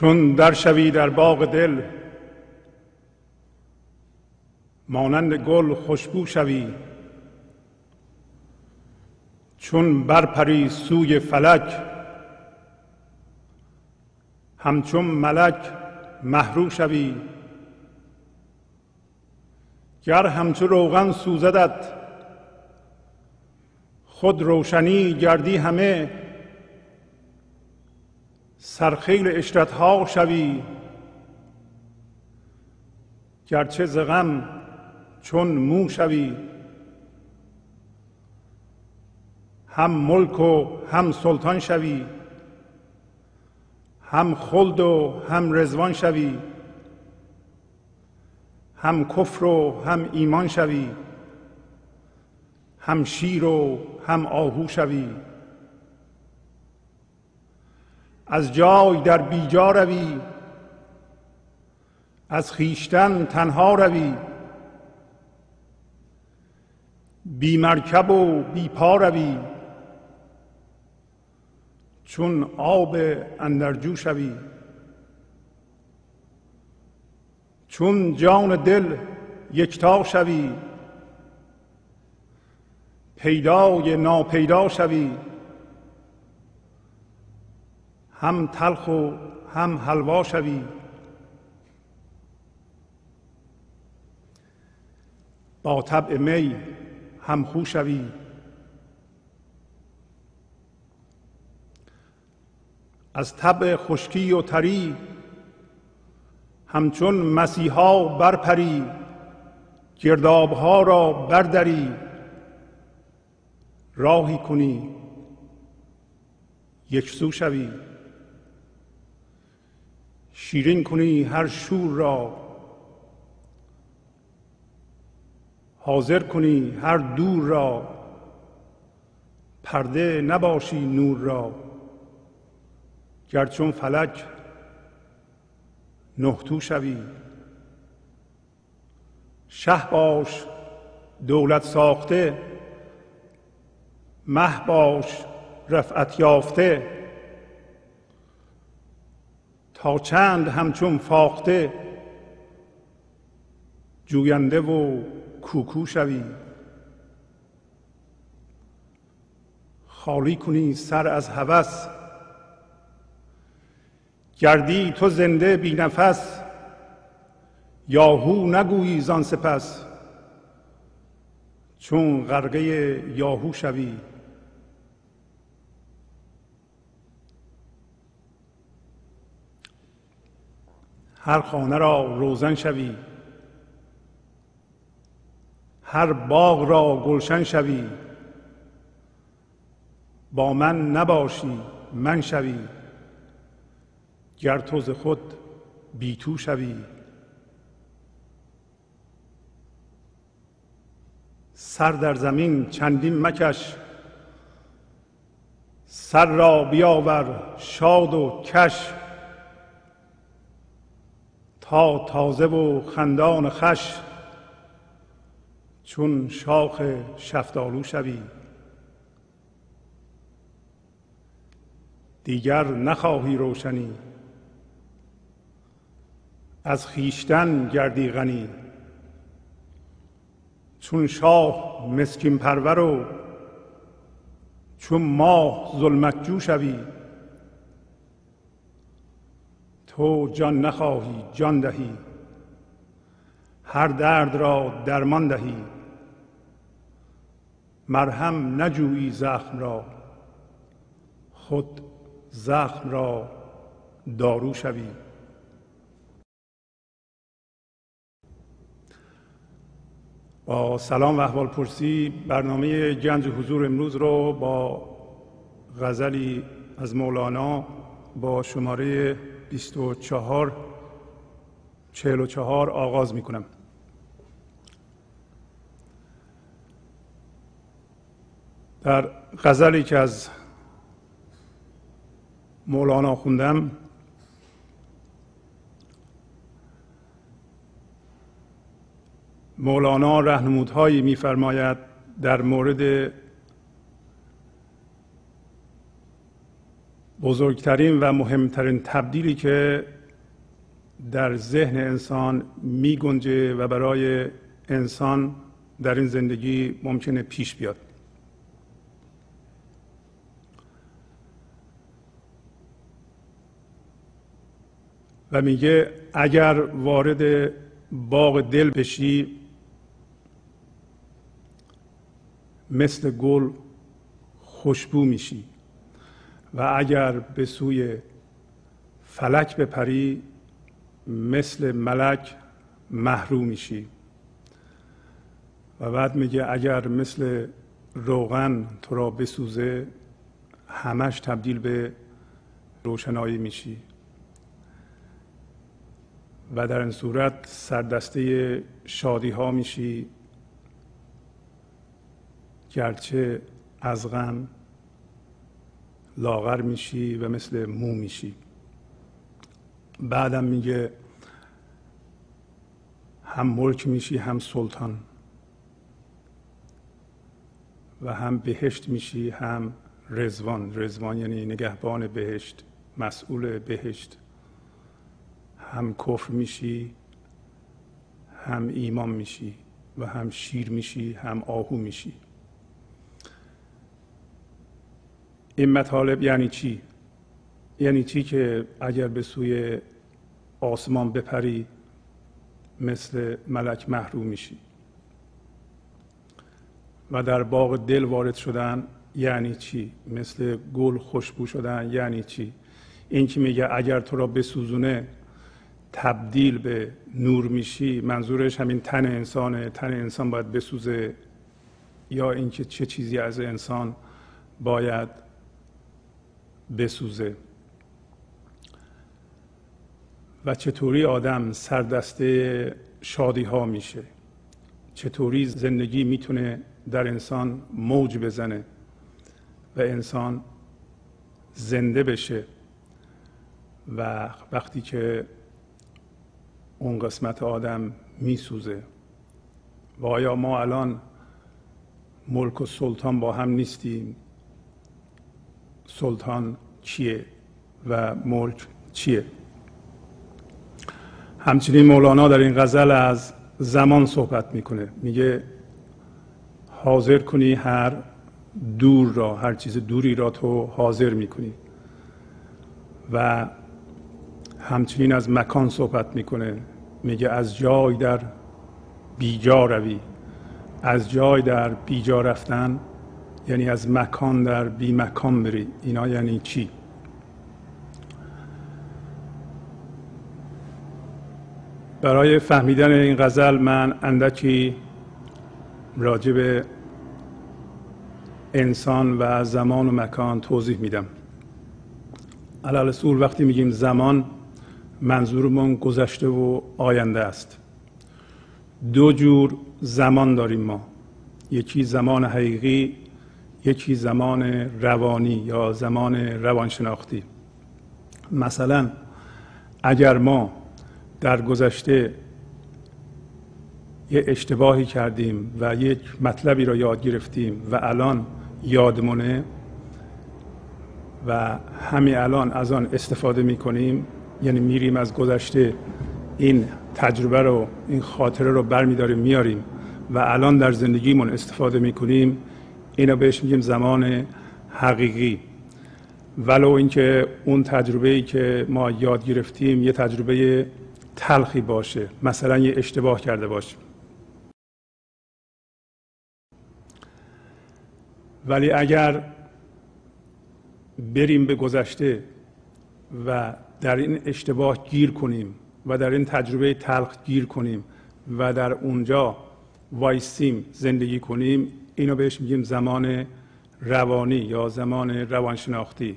چون در شوی در باغ دل مانند گل خوشبو شوی. چون برپری سوی فلک همچون ملک محرو شوی. گر همچو روغن سوزدت خود روشنی گردی همه. سرخیل اشرتها شوی. گرچه ز غم چون مو شوی. هم ملک و هم سلطان شوی. هم خلد و هم رزوان شوی. هم کفر و هم ایمان شوی. هم شیر و هم آهو شوی. از جای در بیجا روی از خیشتن تنها روی. بی مرکب و بی پا روی چون آب اندرجو شوی. چون جان دل یکتا شوی پیدای ناپیدا شوی. هم تلخ و هم حلوا شوی. با طبع می هم خو شوی. از طبع خشکی و تری همچون مسیحا برپری گردابها را بردری. راهی کنی یکسو شوی. شیرین کنی هر شور را. حاضر کنی هر دور را. پرده نباشی نور را. گرچون فلک نهتو شوی. شه باش دولت ساخته مه باش رفعت یافته. تا چند همچون فاخته جوینده و کوکو شوی. خالی کنی سر از هوس. گردی تو زنده بی نفس. یاهو نگویی زان سپس. چون غرقه یاهو شوی. هر خانه را روزن شوی. هر باغ را گلشن شوی. با من نباشی من شوی. گر تو ز خود بی تو شوی. سر در زمین چندین مکش. سر را بیاور شاد و کش. تا تازه و خندان خش چون شاخ شفتالو شوی. دیگر نخواهی روشنی از خیشتن گردی غنی. چون شاه مسکین پرور و چون ماه ظلمت جو شوی. تو جان نخواهی جان دهی. هر درد را درمان دهی. مرهم نجویی زخم را. خود زخم را دارو شوی. با سلام و احوال پرسی برنامه گنج حضور امروز رو با غزلی از مولانا با شماره 24 44 آغاز می کنم در غزلی که از مولانا خوندم مولانا رهنمودهایی میفرماید در مورد بزرگترین و مهمترین تبدیلی که در ذهن انسان می گنجه و برای انسان در این زندگی ممکنه پیش بیاد. و میگه اگر وارد باغ دل بشی مثل گل خوشبو میشی. و اگر به سوی فلک بپری مثل ملک محروم میشی. و بعد میگه اگر مثل روغن تو را بسوزه همش تبدیل به روشنایی میشی. و در این صورت سردسته شادی ها میشی گرچه از غم لاغر میشی و مثل مو میشی. بعدم میگه هم ملک میشی هم سلطان. و هم بهشت میشی هم رزوان رزوان یعنی نگهبان بهشت مسئول بهشت. هم کفر میشی هم ایمان میشی و هم شیر میشی هم آهو میشی. این مطالب یعنی چی؟ یعنی چی که اگر به سوی آسمان بپری مثل ملک محروم میشی. و در باغ دل وارد شدن یعنی چی؟ مثل گل خوشبو شدن یعنی چی؟ این که میگه اگر تو را بسوزونه تبدیل به نور میشی منظورش همین تن انسانه. تن انسان باید بسوزه. یا اینکه چه چیزی از انسان باید بسوزه. و چطوری آدم سردسته شادی ها میشه؟ چطوری زندگی می‌تونه در انسان موج بزنه و انسان زنده بشه؟ و وقتی که اون قسمت آدم میسوزه و آیا ما الان ملک و سلطان با هم نیستیم؟ سلطان چیه و ملک چیه؟ همچنین مولانا در این غزل از زمان صحبت می‌کنه. میگه حاضر کنی هر دور را هر چیز دوری را تو حاضر می‌کنی. و همچنین از مکان صحبت می‌کنه. میگه از جای در بیجا روی از جای در بیجا رفتن یعنی از مکان در بی مکان بری. اینا یعنی چی؟ برای فهمیدن این غزل من اندکی راجع به انسان و زمان و مکان توضیح میدم. علال اصول وقتی میگیم زمان منظورمون گذشته و آینده است. دو جور زمان داریم ما. یکی زمان حقیقی یکی زمان روانی یا زمان روانشناختی. مثلا اگر ما در گذشته یه اشتباهی کردیم و یک مطلبی را یاد گرفتیم و الان یادمونه و همین الان از آن استفاده می کنیم یعنی میریم از گذشته این تجربه رو این خاطره رو برمیداریم میاریم و الان در زندگیمون استفاده می‌کنیم اینا بهش میگیم زمان حقیقی. ولو اینکه اون تجربه ای که ما یاد گرفتیم یه تجربه تلخی باشه مثلا یه اشتباه کرده باشیم ولی اگر بریم به گذشته و در این اشتباه گیر کنیم و در این تجربه تلخ گیر کنیم و در اونجا وایسیم زندگی کنیم اینو بهش میگیم زمان روانی یا زمان روانشناختی.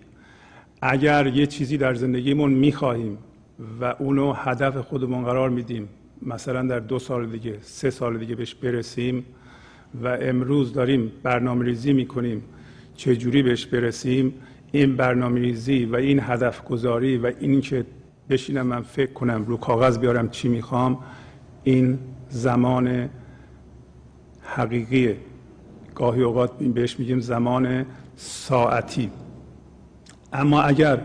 اگر یه چیزی در زندگیمون می‌خواهیم و اونو هدف خودمون قرار میدیم مثلا در دو سال دیگه سه سال دیگه بهش برسیم و امروز داریم برنامه ریزی می‌کنیم چجوری بهش برسیم؟ این برنامه ریزی و این هدف گذاری و این که بشینم من فکر کنم رو کاغذ بیارم چی می‌خوام این زمان حقیقیه. گاهی اوقات بهش میگیم زمان ساعتی. اما اگر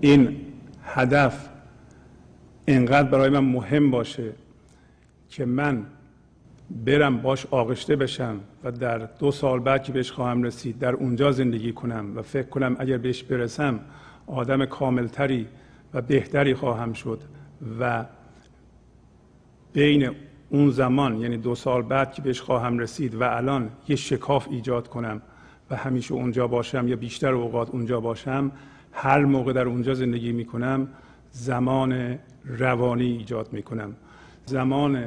این هدف اینقدر برای من مهم باشه که من برم باش آغشته بشم و در دو سال بعد که بهش خواهم رسید در اونجا زندگی کنم و فکر کنم اگر بهش برسم آدم کاملتری و بهتری خواهم شد و بین اون زمان یعنی دو سال بعد که بهش خواهم رسید و الان یه شکاف ایجاد کنم و همیشه اونجا باشم یا بیشتر اوقات اونجا باشم هر موقع در اونجا زندگی می‌کنم زمان روانی ایجاد می‌کنم. زمان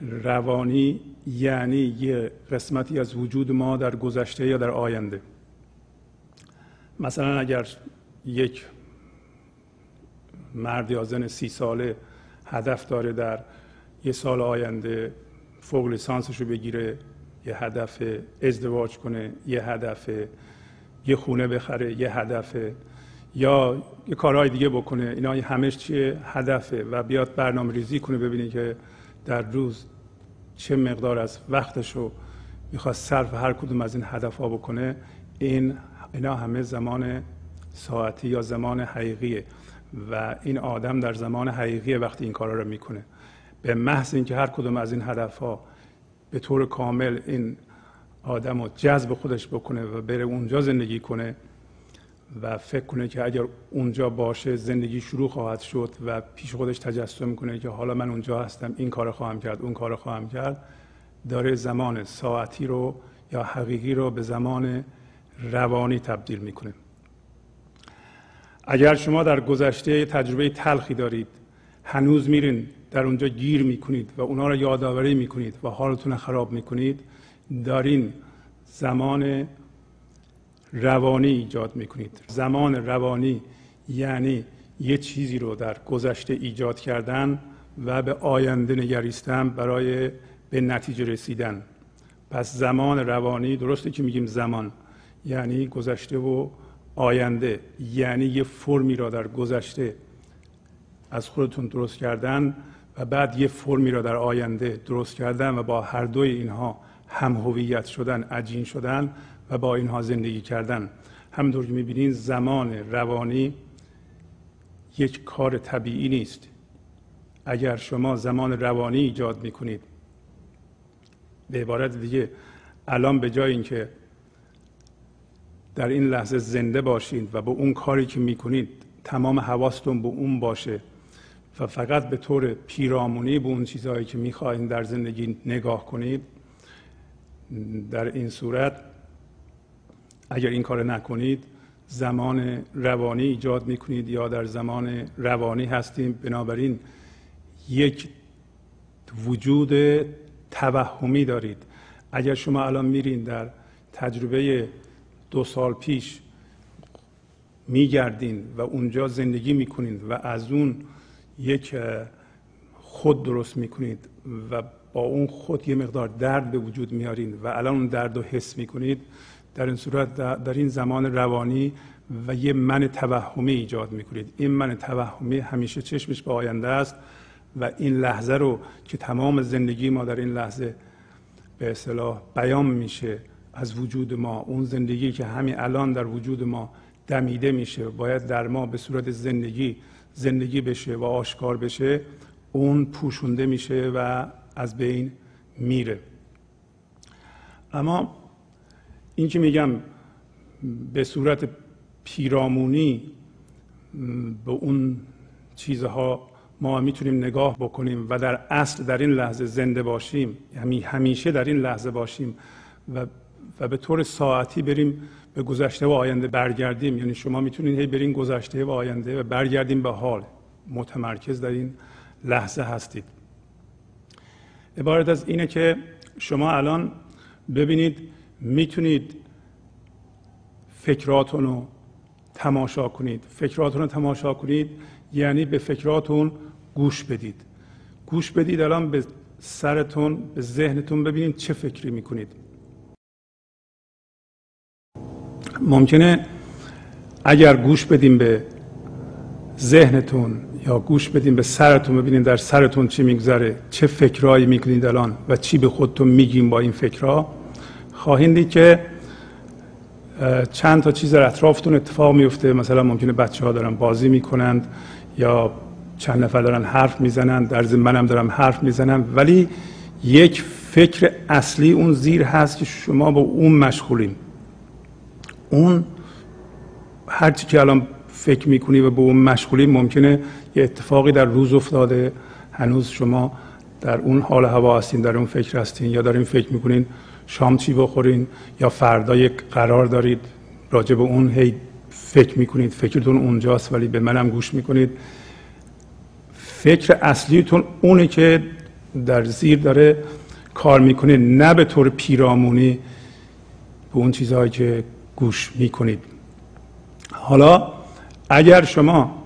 روانی یعنی یه قسمتی از وجود ما در گذشته یا در آینده. مثلا اگر یک مرد یا زن سی ساله هدف داره در یه سال آینده فوق لیسانسش رو بگیره یه هدف ازدواج کنه یه هدف یه خونه بخره یه هدف یا یه کارهای دیگه بکنه. اینا همش چیه؟ هدفه و بیاد برنامه ریزی کنه ببینه که در روز چه مقدار از وقتش رو می‌خواد صرف هر کدوم از این هدف ها بکنه. این اینا همه زمان ساعتی یا زمان حقیقیه و این آدم در زمان حقیقی وقتی این کارا رو می‌کنه. به محض اینکه هر کدوم از این هدف ها به طور کامل این آدم رو جذب خودش بکنه و بره اونجا زندگی کنه و فکر کنه که اگر اونجا باشه زندگی شروع خواهد شد و پیش خودش تجسم می‌کنه که حالا من اونجا هستم این کار خواهم کرد اون کار خواهم کرد داره زمان ساعتی رو یا حقیقی رو به زمان روانی تبدیل می‌کنه. اگر شما در گذشته تجربه تلخی دارید هنوز میرین در اونجا گیر می‌کنید و اونا رو یادآوری می‌کنید و حالتون خراب می‌کنید دارین زمان روانی ایجاد می‌کنید. زمان روانی یعنی یه چیزی رو در گذشته ایجاد کردن و به آینده نگریستن برای به نتیجه رسیدن. پس زمان روانی درسته که میگیم زمان یعنی گذشته و آینده یعنی یه فرمی را در گذشته از خودتون درست کردن و بعد یه فرمی را در آینده درست کردن و با هر دوی اینها هم هویت شدن عجین شدن و با اینها زندگی کردن. همونطور که می‌بینین زمان روانی یک کار طبیعی نیست. اگر شما زمان روانی ایجاد می‌کنید به عبارت دیگه الان به جای اینکه در این لحظه زنده باشید و به اون کاری که می‌کنید تمام حواستون به اون باشه و فقط به طور پیرامونی به اون چیزهایی که می‌خواهید در زندگی نگاه کنید در این صورت اگر این کار نکنید زمان روانی ایجاد می‌کنید یا در زمان روانی هستیم. بنابراین یک وجود توهمی دارید. اگر شما الان میرین در تجربه دو سال پیش میگردین و اونجا زندگی می‌کنید و از اون یک خود درست می‌کنید و با اون خود یه مقدار درد به وجود میارین و الان اون درد رو حس می‌کنید در این صورت در این زمان روانی و یه من توهمی ایجاد می‌کنید. این من توهمی همیشه چشمش به آینده است و این لحظه رو که تمام زندگی ما در این لحظه به اصطلاح بیان میشه از وجود ما اون زندگی که همین الان در وجود ما دمیده میشه باید در ما به صورت زندگی زندگی بشه و آشکار بشه اون پوشونده میشه و از بین میره. اما این که میگم به صورت پیرامونی به اون چیزها ما می‌تونیم نگاه بکنیم و در اصل در این لحظه زنده باشیم یعنی همیشه در این لحظه باشیم و, و به طور ساعتی بریم به گذشته و آینده برگردیم. یعنی شما می‌تونید هی برین گذشته و آینده و برگردیم به حال. متمرکز در این لحظه هستید. عبارت از اینه که شما الان ببینید می‌تونید فکراتون رو تماشا کنید. فکراتون رو تماشا کنید یعنی به فکراتون گوش بدید. گوش بدید الان به سرتون به ذهنتون ببینید چه فکری می‌کنید. ممکنه اگر گوش بدیم به ذهنتون یا گوش بدیم به سرتون ببینید در سرتون چی میگذره چه فکرهایی می‌کنید الان و چی به خودتون میگیم با این فکرها خواهید دید که چند تا چیز در اطرافتون اتفاق میفته مثلا ممکنه بچه ها دارن بازی می‌کنند یا چند نفر دارن حرف می‌زنن در ضمن منم دارم حرف می‌زنم. ولی یک فکر اصلی اون زیر هست که شما با اون مشغولین. اون هرچی که الان فکر می‌کنی و به اون مشغولی ممکنه یه اتفاقی در روز افتاده. هنوز شما در اون حال هوا هستین در اون فکر هستین یا دارین فکر می‌کنین شام چی بخورین یا فردا یک قرار دارید راجع به اون هی فکر می‌کنید فکرتون اونجاست ولی به منم گوش می‌کنید. فکر اصلیتون اونه که در زیر داره کار می‌کنه نه به طور پیرامونی به اون چیزهایی که گوش می‌کنید. حالا اگر شما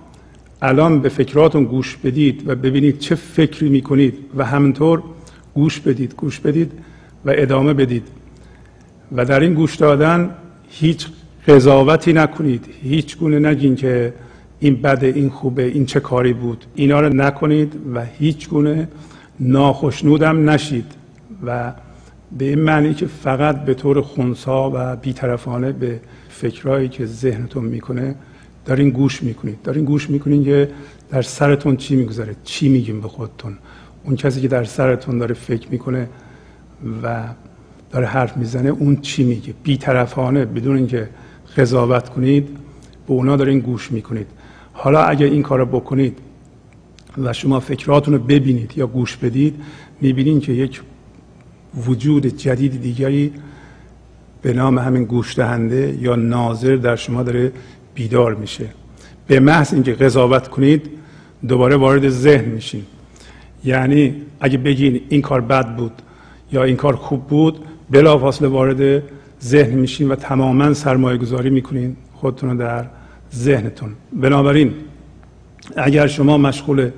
الان به فکراتون گوش بدید و ببینید چه فکری می‌کنید و همینطور گوش بدید گوش بدید و ادامه بدید و در این گوش دادن هیچ قضاوتی نکنید هیچ گونه نگین که این بده این خوبه این چه کاری بود. اینا رو نکنید و هیچ گونه ناخشنودم نشید و به این معنی که فقط به طور خونسا و بیطرفانه به فکرهایی که ذهنتون می‌کنه دارین گوش می‌کنید. دارین گوش می‌کنید که در سرتون چی می‌گذاره چی میگیم به خودتون. اون کسی که در سرتون داره فکر می‌کنه و داره حرف می‌زنه اون چی میگه؟ بیطرفانه بدون اینکه قضاوت کنید به اونا دارین گوش می‌کنید. حالا اگه این کار بکنید و شما فکراتون رو ببینید یا گوش بدید می‌بینید که یک وجود جدید دیگری به نام همین گوش دهنده یا ناظر در شما داره بیدار میشه. به محض اینکه قضاوت کنید دوباره وارد ذهن میشین. یعنی اگه بگین این کار بد بود یا این کار خوب بود بلافاصله وارد ذهن میشین و تماما سرمایه گذاری می‌کنین خودتون در ذهنتون. بنابراین اگر شما مشغول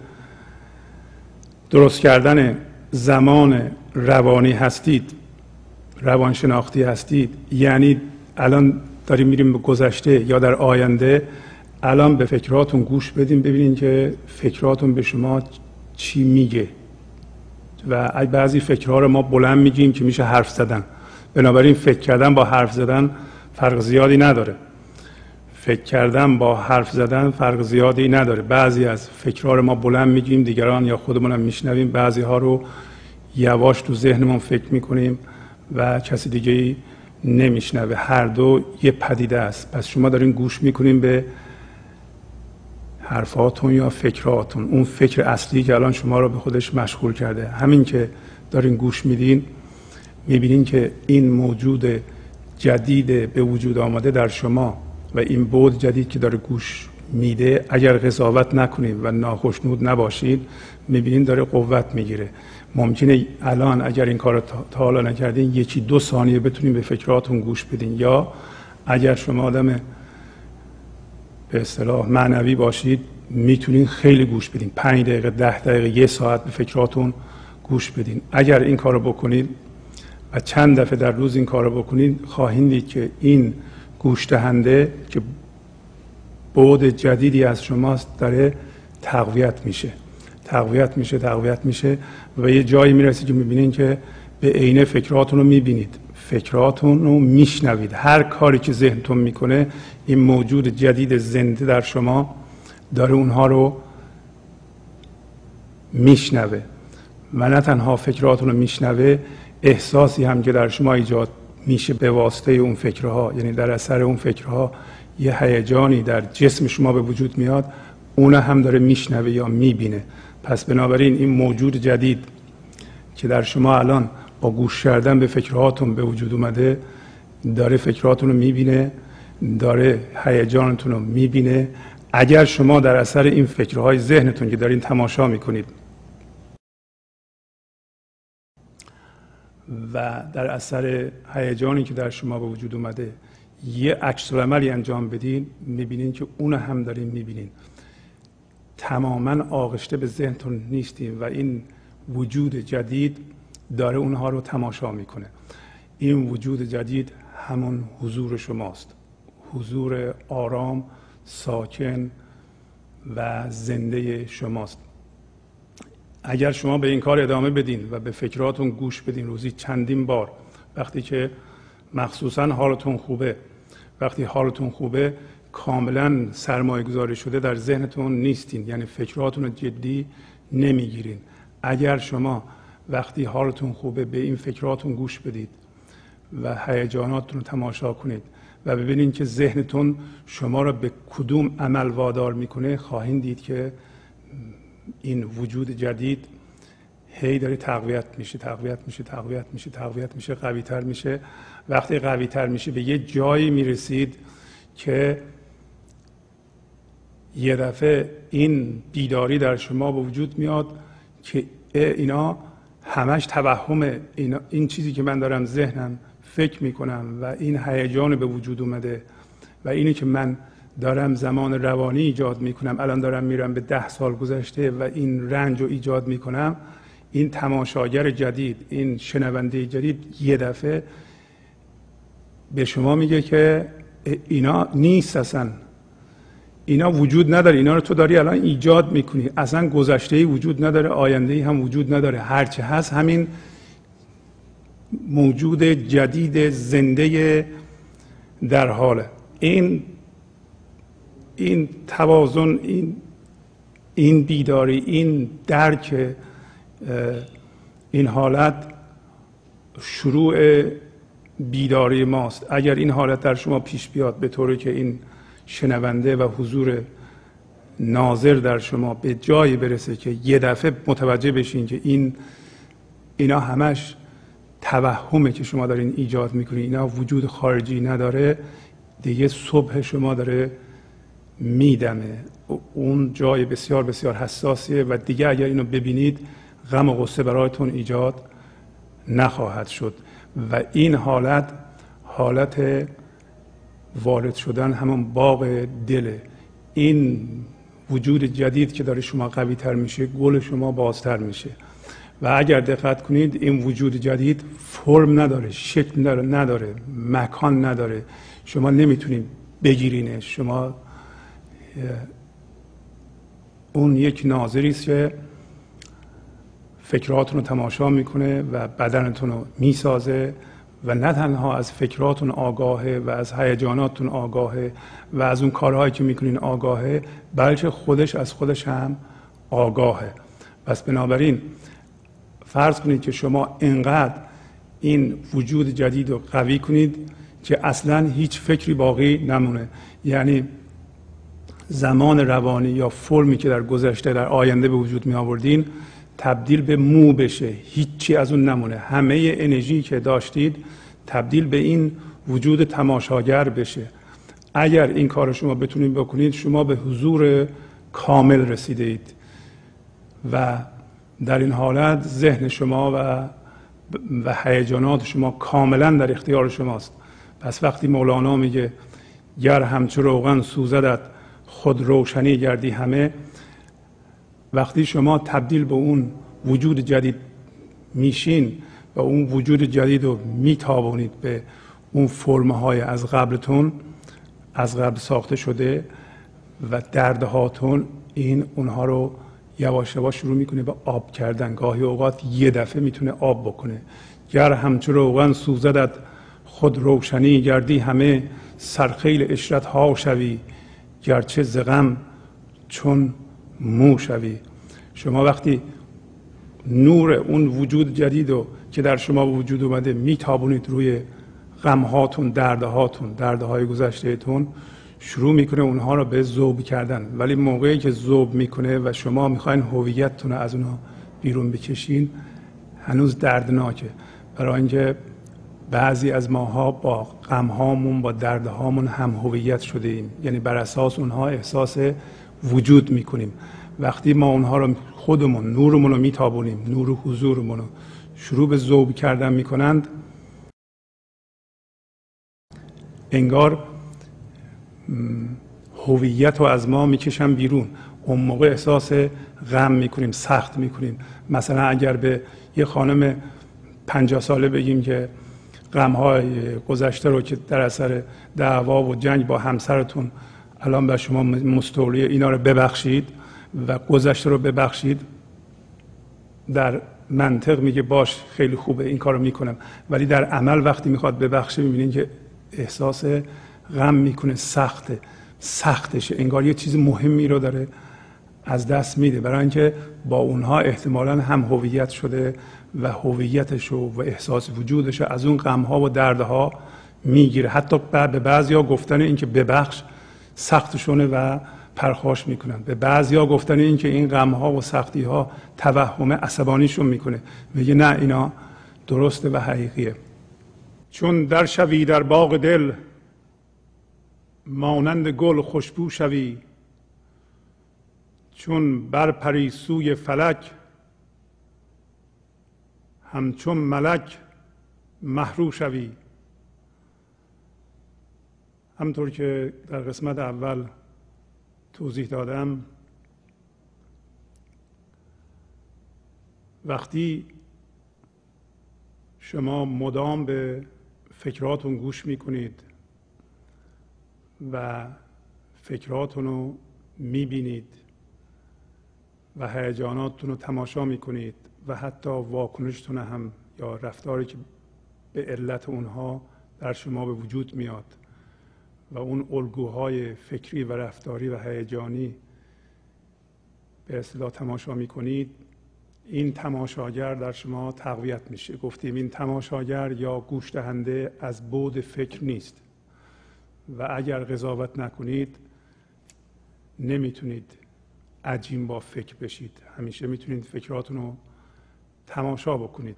درست کردن زمان روانی هستید روانشناختی هستید یعنی الان داریم میریم به گذشته یا در آینده الان به فکراتون گوش بدین ببینین که فکراتون به شما چی میگه. و بعضی فکرها رو ما بلند میگیم که میشه حرف زدن. بنابراین فکر کردن با حرف زدن فرق زیادی نداره. فکر کردن با حرف زدن فرق زیادی نداره. بعضی از فکرها رو ما بلند میگیم دیگران یا خودمون هم میشنویم. بعضی ها رو یواش تو ذهنمون فکر می‌کنیم و کسی دیگه نمیشنوه. هر دو یه پدیده است. پس شما دارین گوش می‌کنین به حرفاتون یا فکراتون. اون فکر اصلی که الان شما رو به خودش مشغول کرده. همین که دارین گوش میدین می‌بینین که این موجود جدید به وجود آمده در شما و این بود جدید که داره گوش میده. اگر قضاوت نکنید و ناخشنود نباشید می‌بینین داره قوت می‌گیره. ممکنه الان اگر این کار رو تا حالا نکردین یکی دو ثانیه بتونین به فکراتون گوش بدین. یا اگر شما آدم به اصطلاح معنوی باشید می‌تونین خیلی گوش بدین. پنج دقیقه ده دقیقه یه ساعت به فکراتون گوش بدین. اگر این کار رو بکنید و چند دفعه در روز این کار رو بکنید خواهید دید که این گوش دهنده که بود جدیدی از شماست داره تقویت میشه. تقویت میشه تقویت میشه و یه جایی می‌رسید که می‌بینین که به عینه فکراتون رو می‌بینید. فکراتون رو میشنوید. هر کاری که ذهنتون می‌کنه این موجود جدید زنده در شما داره اونها رو میشنوه. و نه تنها فکراتون رو میشنوه احساسی هم که در شما ایجاد میشه به واسطه اون فکرها. یعنی در اثر اون فکرها یه هیجانی در جسم شما به وجود میاد اون هم داره میشنوه یا می‌بینه. پس بنابراین این موجود جدید که در شما الان با گوش کردن به فکرهاتون به وجود اومده داره فکرهاتون رو می‌بینه داره هیجانتون رو می‌بینه. اگر شما در اثر این فکرهای ذهنتون که دارین تماشا می‌کنید و در اثر هیجانی که در شما به وجود اومده یه عکس عملی انجام بدین می‌بینین که اون هم دارین می‌بینین. تماما آغشته به ذهنتون نیستیم و این وجود جدید داره اونها رو تماشا می‌کنه. این وجود جدید همون حضور شماست. حضور آرام ساکن و زنده شماست. اگر شما به این کار ادامه بدین و به فکراتون گوش بدین روزی چندین بار وقتی که مخصوصا حالتون خوبه وقتی حالتون خوبه کاملا سرمایه گذاری شده در ذهنتون نیستین. یعنی فکراتون رو جدی نمی‌گیرین. اگر شما وقتی حالتون خوبه به این فکراتون گوش بدید و هیجاناتتون رو تماشا کنید و ببینید که ذهنتون شما را به کدوم عمل وادار می‌کنه خواهید دید که این وجود جدید هی داره تقویت میشه تقویت میشه تقویت میشه تقویت میشه قوی تر میشه. وقتی قوی تر میشه به یه جایی می‌رسید که یه دفعه این بیداری در شما به وجود میاد که اینا همش توهمه این چیزی که من دارم ذهنم فکر می‌کنم و این هیجان به وجود اومده و اینی که من دارم زمان روانی ایجاد می‌کنم الان دارم میرم به ده سال گذشته و این رنج رو ایجاد می‌کنم این تماشاگر جدید این شنونده جدید یه دفعه به شما میگه که اینا نیست اصلا. اینا وجود نداره. اینا رو تو داری الان ایجاد می‌کنی. اصلا گذشته وجود نداره آینده هم وجود نداره. هرچه هست همین موجود جدید زنده در حاله. این این توازن این این بیداری این درک این حالت شروع بیداری ماست. اگر این حالت در شما پیش بیاد به طوری که این شنونده و حضور ناظر در شما به جایی برسه که یه دفعه متوجه بشین که این اینا همش توهمه که شما دارین ایجاد می‌کنین. اینا وجود خارجی نداره. دیگه صبح شما داره میدمه. اون جای بسیار بسیار حساسیه و دیگه اگر اینو ببینید غم و غصه برایتون ایجاد نخواهد شد. و این حالت حالت وارد شدن همون باغ دله این وجود جدید که داره شما قوی تر میشه گل شما بازتر میشه. و اگر دقت کنید این وجود جدید فرم نداره شکل نداره, مکان نداره. شما نمی‌تونید بگیرینش شما اون یک ناظری است که فکراتون رو تماشا می‌کنه و بدنتون رو می‌سازه. و نه تنها از فکراتون آگاهه و از هیجاناتتون آگاهه و از اون کارهایی که می‌کنین آگاهه بلکه خودش از خودش هم آگاهه. پس بنابراین فرض کنید که شما انقدر این وجود جدید رو قوی کنید که اصلا هیچ فکری باقی نمونه. یعنی زمان روانی یا فرمی که در گذشته در آینده به وجود می آوردین تبدیل به مو بشه. هیچی از اون نمونه. همه انرژی که داشتید تبدیل به این وجود تماشاگر بشه. اگر این کار شما بتونید بکنید شما به حضور کامل رسیده اید. و در این حالت ذهن شما و و هیجانات شما کاملا در اختیار شماست. پس وقتی مولانا میگه گر همچو روغن سوزدت خود روشنی گردی همه وقتی شما تبدیل به اون وجود جدید میشین و اون وجود جدید رو میتابونید به اون فرمه های از قبلتون از قبل ساخته شده و دردهاتون این اونها رو یواش یواش شروع می‌کنه به آب کردن. گاهی اوقات یه دفعه می‌تونه آب بکنه. گر همچو روغن سوزدت خود روشنی گردی همه سرخیل اشرت ها شوی. گرچه زغم چون مو شوی. شما وقتی نور اون وجود جدید رو که در شما وجود اومده میتابونید روی غم هاتون درد هاتون درد های گذشتهتون شروع می‌کنه اونها رو به ذوب کردن. ولی موقعی که ذوب می‌کنه و شما می‌خواین هویتتون از اونها بیرون بکشین هنوز دردناکه. برای اینکه بعضی از ماها با غم هامون با درد هامون هم هویت شده ایم یعنی بر اساس اونها احساس وجود می‌کنیم. وقتی ما اونها رو خودمون نورمون رو میتابونیم نور حضورمون رو شروع به ذوب کردن می‌کنند انگار هویت رو از ما می‌کشن بیرون. اون موقع احساس غم می‌کنیم سخت می‌کنیم. مثلا اگر به یه خانم پنجاه ساله بگیم که غم های گذشته رو که در اثر دعوا و جنگ با همسرتون الان به شما مستولی اینا رو ببخشید و گذشته رو ببخشید. در منطق میگه باش خیلی خوبه این کارو می‌کنم. ولی در عمل وقتی می‌خواد ببخشه می‌بینین که احساس غم می‌کنه سخته. سختشه. انگار یه چیز مهمی رو داره از دست میده. برای اینکه با اونها احتمالا هم هویت شده و هویتش و احساس وجودش از اون غمها و دردها می‌گیره. حتی به بعضیا گفتن اینکه ببخش سختشونه و پرخاش می‌کنن. به بعضیا گفتن اینکه این غم ها و سختی ها توهم عصبانیشون می‌کنه. میگه نه اینا درسته و حقیقیه. چون در شوی در باغ دل مانند گل خوشبو شوی چون بر سوی فلک همچون ملک محرو شوی. همطور که در قسمت اول توضیح دادم وقتی شما مدام به فکراتون گوش می‌کنید و فکراتون رو می‌بینید و هیجاناتتون رو تماشا می‌کنید و حتی واکنشتون هم یا رفتاری که به علت اونها در شما به وجود میاد. و اون الگوهای فکری و رفتاری و هیجانی به اصطلاح تماشا می‌کنید. این تماشاگر در شما تقویت میشه. گفتیم این تماشاگر یا گوش دهنده از بود فکر نیست. و اگر قضاوت نکنید نمی‌تونید عجیم با فکر بشید. همیشه می‌تونید فکراتون رو تماشا بکنید.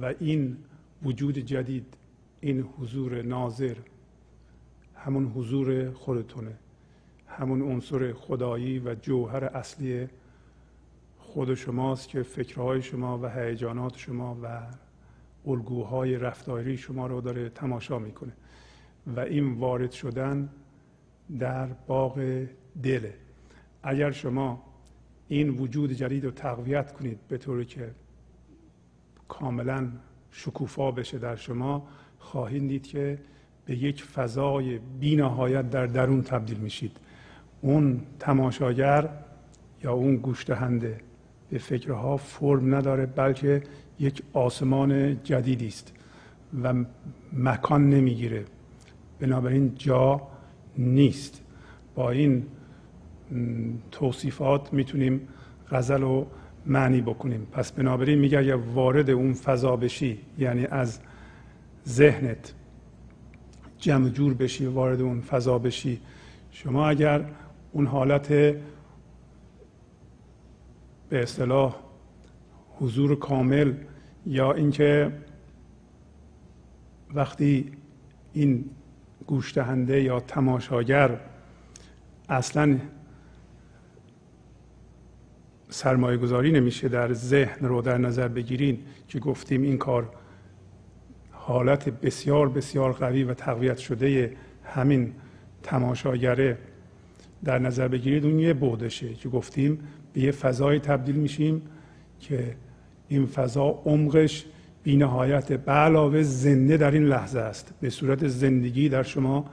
و این وجود جدید این حضور ناظر همون حضور خودتونه. همون عنصر خدایی و جوهر اصلی خود شماست که فکرهای شما و هیجانات شما و الگوهای رفتاری شما رو داره تماشا می‌کنه. و این وارد شدن در باغ دله. اگر شما این وجود جدید رو تقویت کنید به طوری که کاملا شکوفا بشه در شما خواهید دید که به یک فضای بینهایت در درون تبدیل میشید. اون تماشاگر یا اون گوش دهنده به فکرها فرم نداره بلکه یک آسمان جدیدی است و مکان نمی‌گیره. بنابراین جا نیست. با این توصیفات می‌تونیم غزل رو معنی بکنیم. پس بنابراین میگه اگر وارد اون فضا بشی یعنی از ذهنت جمع جور بشی وارد اون فضا بشی. شما اگر اون حالت به اصطلاح حضور کامل یا اینکه وقتی این گوش دهنده یا تماشاگر اصلا سرمایه گذاری نمیشه در ذهن رو در نظر بگیرین که گفتیم این کار حالت بسیار بسیار قوی و تقویت شده همین تماشاگره در نظر بگیرید. اون یه بودشه که گفتیم. به یه فضای تبدیل میشیم که این فضا عمقش بینهایت به علاوه زنده در این لحظه است. به صورت زندگی در شما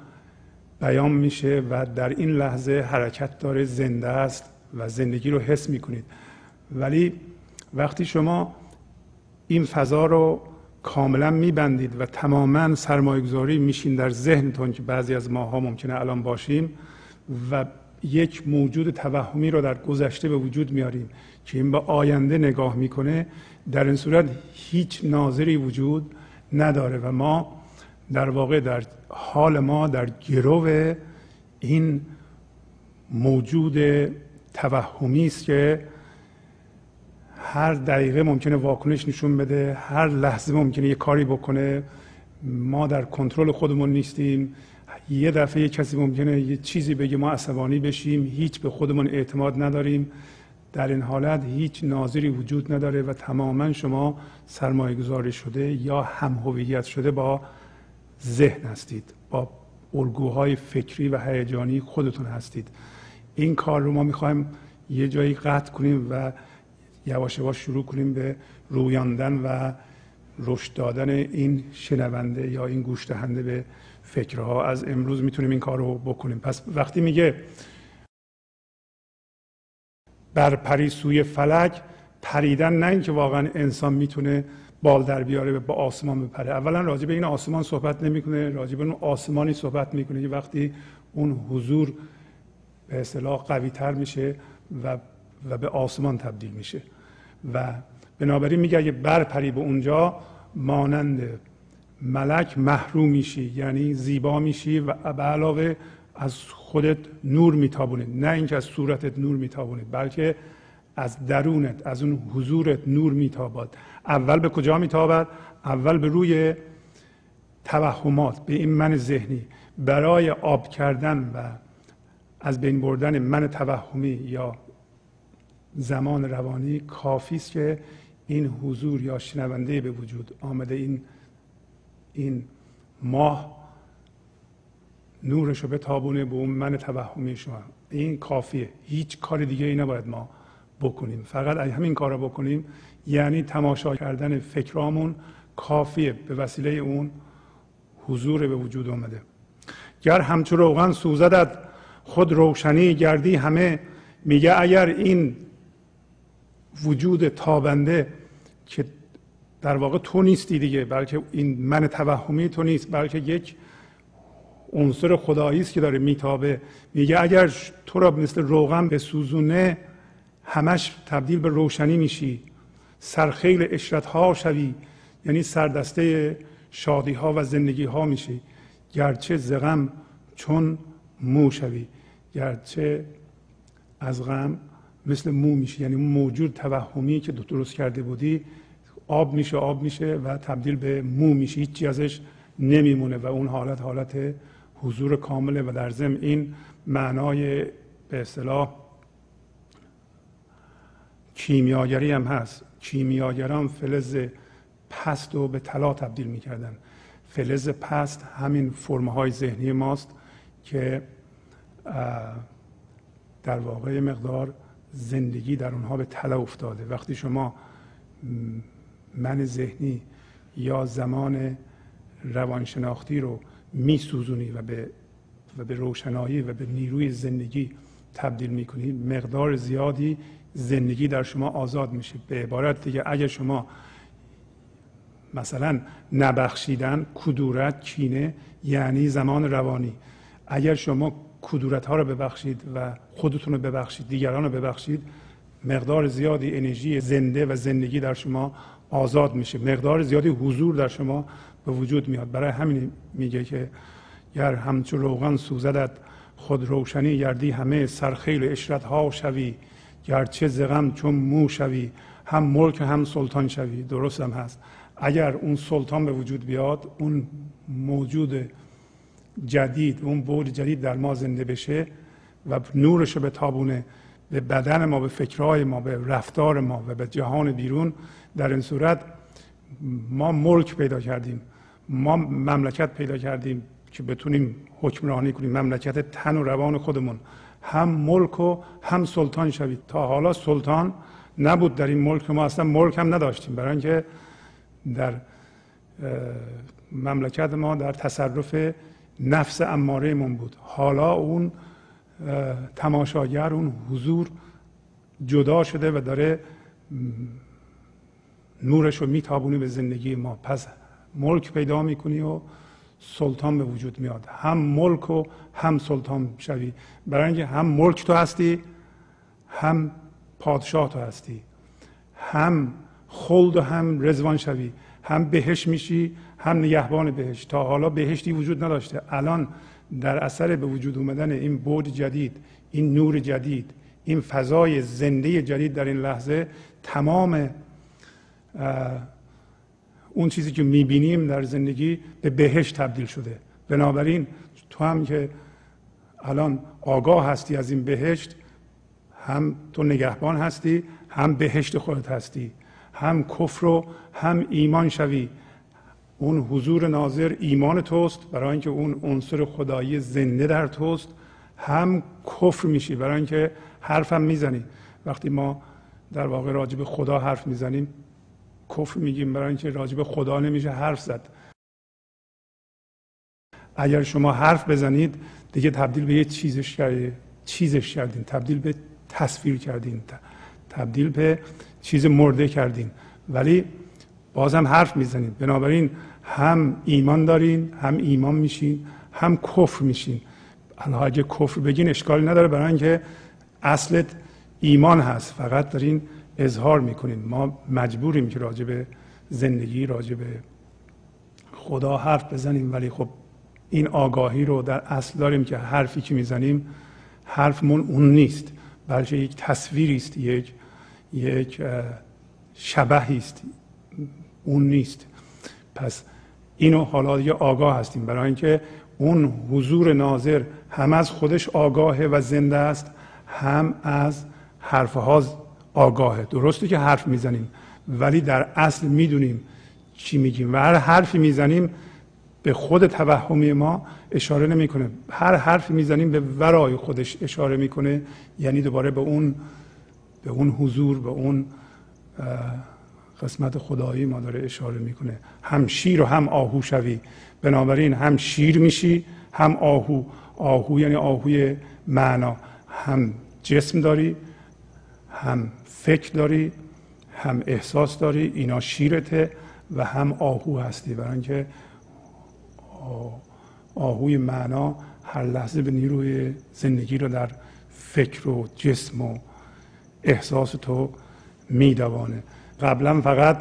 بیان میشه و در این لحظه حرکت داره زنده است و زندگی رو حس می‌کنید. ولی وقتی شما این فضا رو کاملا میبندید و تماما سرمایه گذاری میشین در ذهنتون که بعضی از ماها ممکنه الان باشیم و یک موجود توهمی رو در گذشته به وجود میاریم که این به آینده نگاه می‌کنه در این صورت هیچ ناظری وجود نداره و ما در واقع در حال ما در گرو این موجود توهمی است که هر دقیقه ممکنه واکنش نشون بده هر لحظه ممکنه یه کاری بکنه. ما در کنترل خودمون نیستیم. یه دفعه یه کسی ممکنه یه چیزی بگه ما عصبانی بشیم. هیچ به خودمون اعتماد نداریم. در این حالت هیچ ناظری وجود نداره و تماما شما سرمایه گذاری شده یا هم شده با ذهن هستید با الگوهای فکری و هیجانی خودتون هستید. این کار رو ما می‌خوایم یه جایی قطع کنیم و یواش یواش شروع کنیم به رویاندن و رشد دادن این شنونده یا این گوش دهنده به فکرها. از امروز می‌تونیم این کار رو بکنیم. پس وقتی میگه بر پری سوی فلک پریدن نه اینکه واقعا انسان می‌تونه بال در بیاره با آسمان بپره. اولا راجع به این آسمان صحبت نمی‌کنه راجع به اون آسمانی صحبت می‌کنه که وقتی اون حضور به اصطلاح قوی تر میشه و و به آسمان تبدیل میشه. و بنابراین میگه اگه برپری به اونجا مانند ملک محروم میشی یعنی زیبا میشی و به علاوه از خودت نور میتابونید نه اینکه از صورتت نور میتابونید بلکه از درونت از اون حضورت نور میتابد. اول به کجا میتابد؟ اول به روی توهمات به این من ذهنی. برای آب کردن و از بین بردن من توهمی یا زمان روانی کافی است که این حضور یا شنونده به وجود آمده. این این ماه نورش رو به تابونه به اون من توهمی شما. این کافیه. هیچ کار دیگه ای نباید ما بکنیم. فقط اگه همین کار رو بکنیم یعنی تماشا کردن فکرامون کافیه. به وسیله اون حضور به وجود آمده. گر همچو روغن سوزدت خود روشنی گردی همه میگه اگر این وجود تابنده که در واقع تو نیستی دیگه بلکه این من توهمی تو نیست بلکه یک عنصر خدایی است که داره میتابه. میگه اگر تو را مثل روغن به سوزونه همش تبدیل به روشنی میشی. سرخیل اشرت ها شوی یعنی سردسته شادی ها و زندگی ها میشی. گرچه زغم چون مو شوی. گرچه از غم مثل مو میشه. یعنی اون موجود توهمی که درست کرده بودی آب میشه آب میشه و تبدیل به مو میشه. هیچی ازش نمیمونه و اون حالت حالت حضور کامله و در ضمن این معنای به اصطلاح کیمیاگری هم هست. کیمیاگران فلز پست رو به طلا تبدیل می‌کردن. فلز پست همین فرمهای ذهنی ماست که در واقع مقدار زندگی در اونها به طلا افتاده. وقتی شما من ذهنی یا زمان روانشناختی رو میسوزونی و به و به روشنایی و به نیروی زندگی تبدیل می‌کنی مقدار زیادی زندگی در شما آزاد میشه. به عبارت دیگه اگر شما مثلا نبخشیدن کدورت کینه یعنی زمان روانی. اگر شما کدورت ها رو ببخشید و خودتون رو ببخشید دیگران رو ببخشید مقدار زیادی انرژی زنده و زندگی در شما آزاد میشه. مقدار زیادی حضور در شما به وجود میاد. برای همین میگه که گر همچو روغن سوزدت خود روشنی گردی همه سرخیل اشرت ها شوی. گرچه زغم چون مو شوی هم ملک هم سلطان شوی. درست هم هست. اگر اون سلطان به وجود بیاد اون موجود جدید اون بود جدید در ما زنده بشه و نورش رو به تابونه به بدن ما به فکرهای ما به رفتار ما و به جهان بیرون در این صورت ما ملک پیدا کردیم. ما مملکت پیدا کردیم که بتونیم حکمرانی کنیم. مملکت تن و روان خودمون. هم ملک و هم سلطان شوید. تا حالا سلطان نبود در این ملک. ما اصلا ملک هم نداشتیم. برای اینکه در مملکت ما در تصرف نفس اماره من بود. حالا اون تماشاگر اون حضور جدا شده و داره نورش رو میتابونه به زندگی ما. پس ملک پیدا می‌کنی و سلطان به وجود میاد. هم ملک و هم سلطان شوی. برای اینکه هم ملک تو هستی هم پادشاه تو هستی. هم خلد و هم رزوان شوی. هم بهش میشی هم نگهبان بهش تا حالا بهشتی وجود نداشته. الان در اثر به وجود اومدن این بود جدید این نور جدید این فضای زنده جدید در این لحظه تمام اون چیزی که می‌بینیم در زندگی به بهشت تبدیل شده. بنابراین تو هم که الان آگاه هستی از این بهشت هم تو نگهبان هستی هم بهشت خودت هستی. هم کفر و هم ایمان شوی. اون حضور ناظر ایمان توست برای اینکه اون عنصر خدایی زنده در توست. هم کفر میشی برای اینکه حرفم می‌زنی. وقتی ما در واقع راجع به خدا حرف می‌زنیم کفر میگیم برای اینکه راجع به خدا نمیشه حرف زد. اگر شما حرف بزنید دیگه تبدیل به یه چیزش کردید چیزش کردین. تبدیل به تصویر کردین. تبدیل به چیز مرده کردین. ولی بازم حرف می‌زنید. بنابراین هم ایمان دارین هم ایمان میشین هم کفر میشین. حالا اگه کفر بگین اشکالی نداره برای اینکه اصلت ایمان هست. فقط دارین اظهار می‌کنین. ما مجبوریم که راجع به زندگی راجع به خدا حرف بزنیم ولی خب این آگاهی رو در اصل داریم که حرفی که می‌زنیم حرفمون اون نیست. بلکه یک تصویری است یک یک شبهی است. اون نیست. پس اینو حالا دیگه آگاه هستیم. برای اینکه اون حضور ناظر هم از خودش آگاهه و زنده است هم از حرفها آگاهه. درسته که حرف می‌زنیم ولی در اصل می‌دونیم چی میگیم و هر حرفی می‌زنیم به خود توهمی ما اشاره نمی‌کنه. هر حرفی می‌زنیم به ورای خودش اشاره می‌کنه یعنی دوباره به اون به اون حضور به اون قسمت خدایی ما داره اشاره می‌کنه. هم شیر و هم آهو شوی. بنابراین هم شیر میشی هم آهو. آهو یعنی آهوی معنا. هم جسم داری هم فکر داری هم احساس داری اینا شیرته و هم آهو هستی. برای اینکه آهوی معنا هر لحظه به نیروی زندگی رو در فکر و جسم و احساس تو میدوانه. قبلا فقط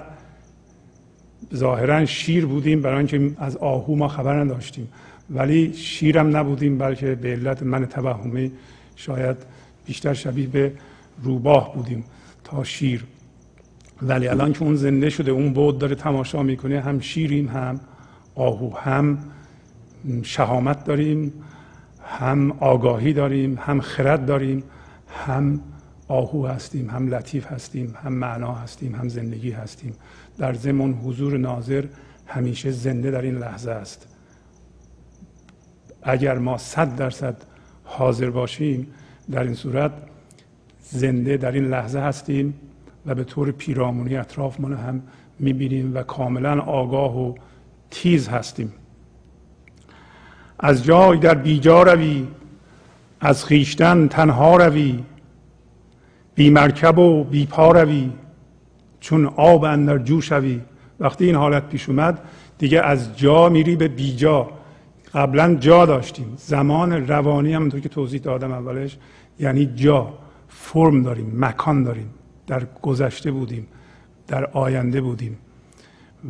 ظاهرا شیر بودیم برای اینکه از آهو ما خبر نداشتیم. ولی شیرم نبودیم بلکه به علت من توهمی شاید بیشتر شبیه به روباه بودیم تا شیر. ولی الان که اون زنده شده اون بود داره تماشا می‌کنه هم شیریم هم آهو هم شهامت داریم هم آگاهی داریم هم خرد داریم هم آهو هستیم هم لطیف هستیم هم معنا هستیم هم زندگی هستیم. در زمان حضور ناظر همیشه زنده در این لحظه است. اگر ما صد درصد حاضر باشیم در این صورت زنده در این لحظه هستیم و به طور پیرامونی اطرافمان هم می‌بینیم و کاملا آگاه و تیز هستیم. از جای در بیجا روی از خیشتن تنها روی بی مرکب و بی پا روی چون آب اندر جو شوی. وقتی این حالت پیش اومد دیگه از جا میری به بیجا قبلا جا داشتیم. زمان روانی هم که توضیح دادم اولش یعنی جا. فرم داریم مکان داریم. در گذشته بودیم در آینده بودیم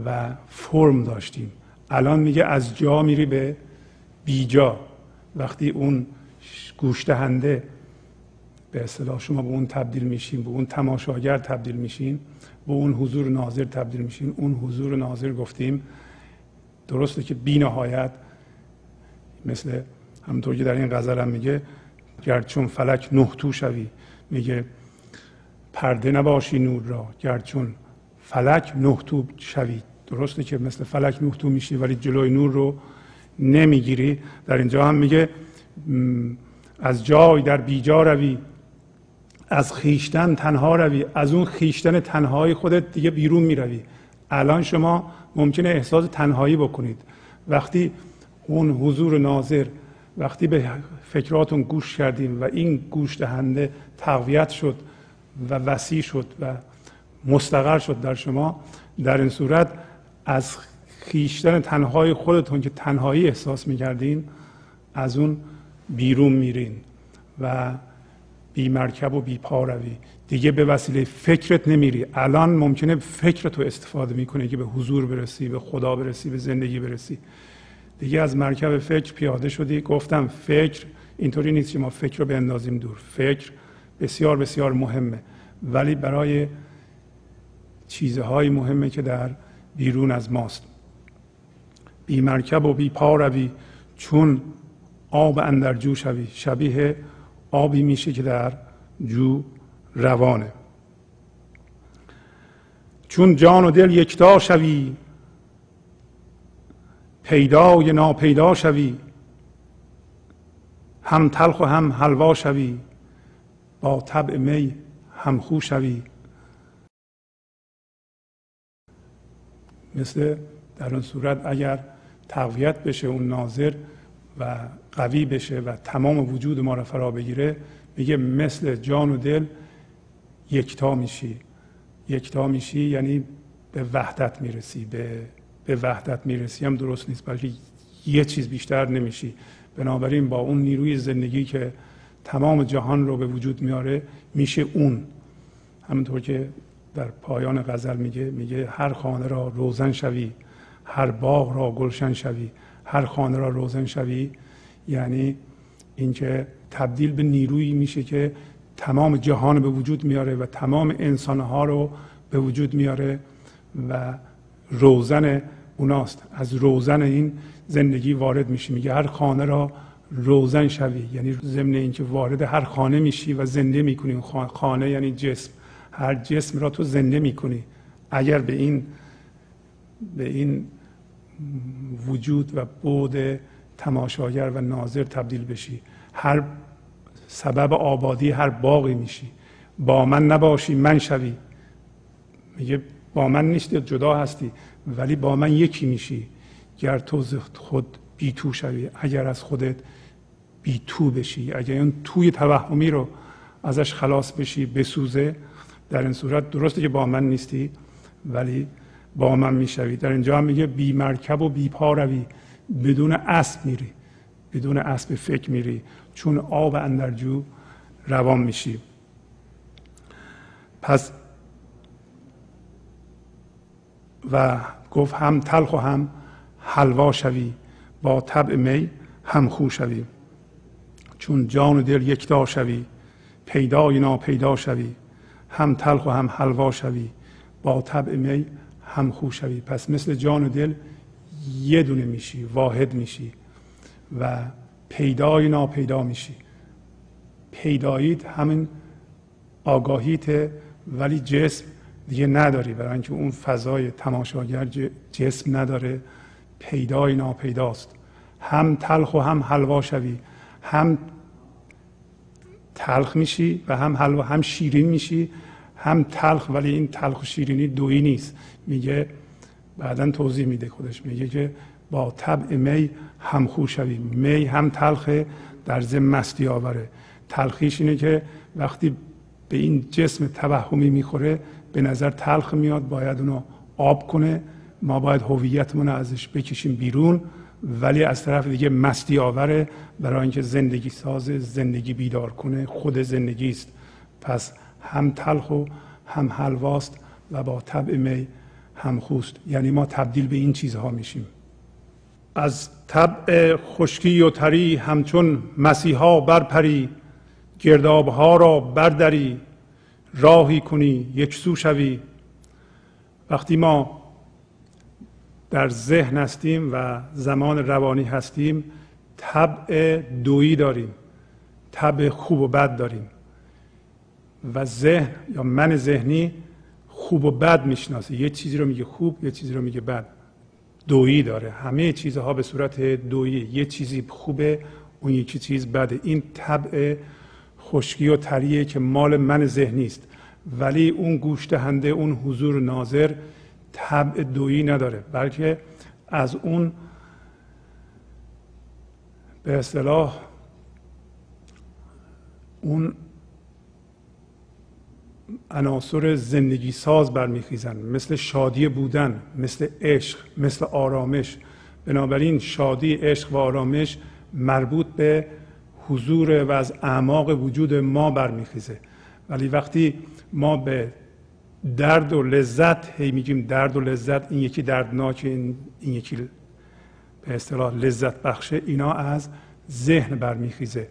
و فرم داشتیم. الان میگه از جا میری به بیجا وقتی اون گوش دهنده به اصطلاح شما به اون تبدیل میشین به اون تماشاگر تبدیل میشین به اون حضور ناظر تبدیل میشین. اون حضور ناظر گفتیم درسته که بی نهایت مثل همونطور که در این غزل هم میگه گرچون فلک نه تو شوی میگه پرده نباشی نور را گرچون فلک نه تو شوی. درسته که مثل فلک نه تو میشی ولی جلوی نور رو نمی‌گیری. در اینجا هم میگه از جای در بیجا روی. از خیشتن تنها روی از اون خیشتن تنهایی خودت دیگه بیرون می‌روی. الان شما ممکنه احساس تنهایی بکنید. وقتی اون حضور ناظر وقتی به فکراتون گوش کردیم و این گوش دهنده تقویت شد و وسیع شد و مستقر شد در شما در این صورت از خیشتن تنهای خودتون که تنهایی احساس می‌کردین از اون بیرون میرین و بی مرکب و بی پا روی. دیگه به وسیله فکرت نمیری. الان ممکنه فکرت رو استفاده می‌کنه که به حضور برسی به خدا برسی به زندگی برسی. دیگه از مرکب فکر پیاده شدی. گفتم فکر اینطوری نیست که ما فکر رو بندازیم دور. فکر بسیار بسیار مهمه. ولی برای چیزهای مهمه که در بیرون از ماست. بی مرکب و بی پا روی. چون آب اندر جو شوی. شبیه آبی میشه که در جو روانه. چون جان و دل یکتا شوی پیدای ناپیدا شوی هم تلخ و هم حلوا شوی با طبع می هم خو شوی. مثل در اون صورت اگر تقویت بشه اون ناظر و قوی بشه و تمام وجود ما را فرا بگیره میگه مثل جان و دل یکتا میشی. یکتا میشی یعنی به وحدت می‌رسی به به وحدت می‌رسی. هم درست نیست بلکه یه چیز بیشتر نمیشی. بنابراین با اون نیروی زندگی که تمام جهان رو به وجود میاره میشه اون. همونطور که در پایان غزل میگه میگه هر خانه را روزن شوی هر باغ را گلشن شوی. هر خانه را روزن شوی. یعنی اینکه تبدیل به نیرویی میشه که تمام جهان به وجود میاره و تمام انسانها رو به وجود میاره و روزن اوناست. از روزن این زندگی وارد میشی. میگه هر خانه را روزن شوی. یعنی ضمن اینکه وارد هر خانه میشی و زنده می‌کنی. خانه یعنی جسم. هر جسم را تو زنده می‌کنی. اگر به این به این وجود و بود تماشاگر و ناظر تبدیل بشی. هر سبب آبادی هر باقی میشی. با من نباشی من شوی. میگه با من نیستی جدا هستی. ولی با من یکی میشی. گر تو خود بی تو شوی اگر از خودت بی تو بشی اگر اون توی توهمی رو ازش خلاص بشی بسوزه در این صورت درسته که با من نیستی ولی با من می‌شوی. در اینجا هم میگه بی مرکب و بی پا روی. بدون اسب میری. بدون اسب فکر میری. چون آب اندرجو روان میشی. پس و گفت هم تلخ و هم حلوا شوی. با طبع می هم خو شوی. چون جان و دل یکتا شوی. پیدای ناپیدا شوی. هم تلخ و هم حلوا شوی. با طبع می هم شوی. پس مثل جان و دل یه دونه میشی واحد میشی و پیدای ناپیدا میشی. پیداییت همین آگاهیت ولی جسم دیگه نداری. برای اینکه اون فضای تماشاگر جسم نداره. پیدای ناپیداست. هم تلخ و هم حلوا شوی. هم تلخ میشی و هم حلوا هم شیرین میشی. هم تلخ ولی این تلخ و شیرینی دویی نیست. میگه بعدا توضیح میده خودش. میگه که با طبع می هم خو شوی. می هم تلخه در ضمن مستی آوره. تلخیش اینه که وقتی به این جسم توهمی می‌خوره به نظر تلخ میاد باید اونو آب کنه. ما باید هویتمون ازش بکشیم بیرون ولی از طرف دیگه مستی آوره. برای اینکه زندگی ساز زندگی بیدار کنه خود زندگی است. پس هم تلخ و هم حلواست و با طبع می هم خوست. یعنی ما تبدیل به این چیزها میشیم. از طبع خشکی و تری همچون مسیحا برپری گردابها را بردری راهی کنی یک سو شوی. وقتی ما در ذهن هستیم و زمان روانی هستیم طبع دویی داریم. طبع خوب و بد داریم. و ذهن یا من ذهنی خوب و بد می‌شناسه. یه چیزی رو میگه خوب یه چیزی رو میگه بد. دویی داره. همه چیزها به صورت دویی. یه چیزی خوبه اون یکی چیز بده. این طبع خشکی و تریه که مال من ذهنی است. ولی اون گوش دهنده اون حضور ناظر طبع دویی نداره. بلکه از اون به اصطلاح اون عناصر زندگی ساز برمیخیزن مثل شادی بودن مثل عشق مثل آرامش. بنابراین شادی عشق و آرامش مربوط به حضور و از اعماق وجود ما برمیخیزه. ولی وقتی ما به درد و لذت هی میگیم درد و لذت این یکی دردناک این, این یکی به اصطلاح لذت بخشه اینا از ذهن برمیخیزه.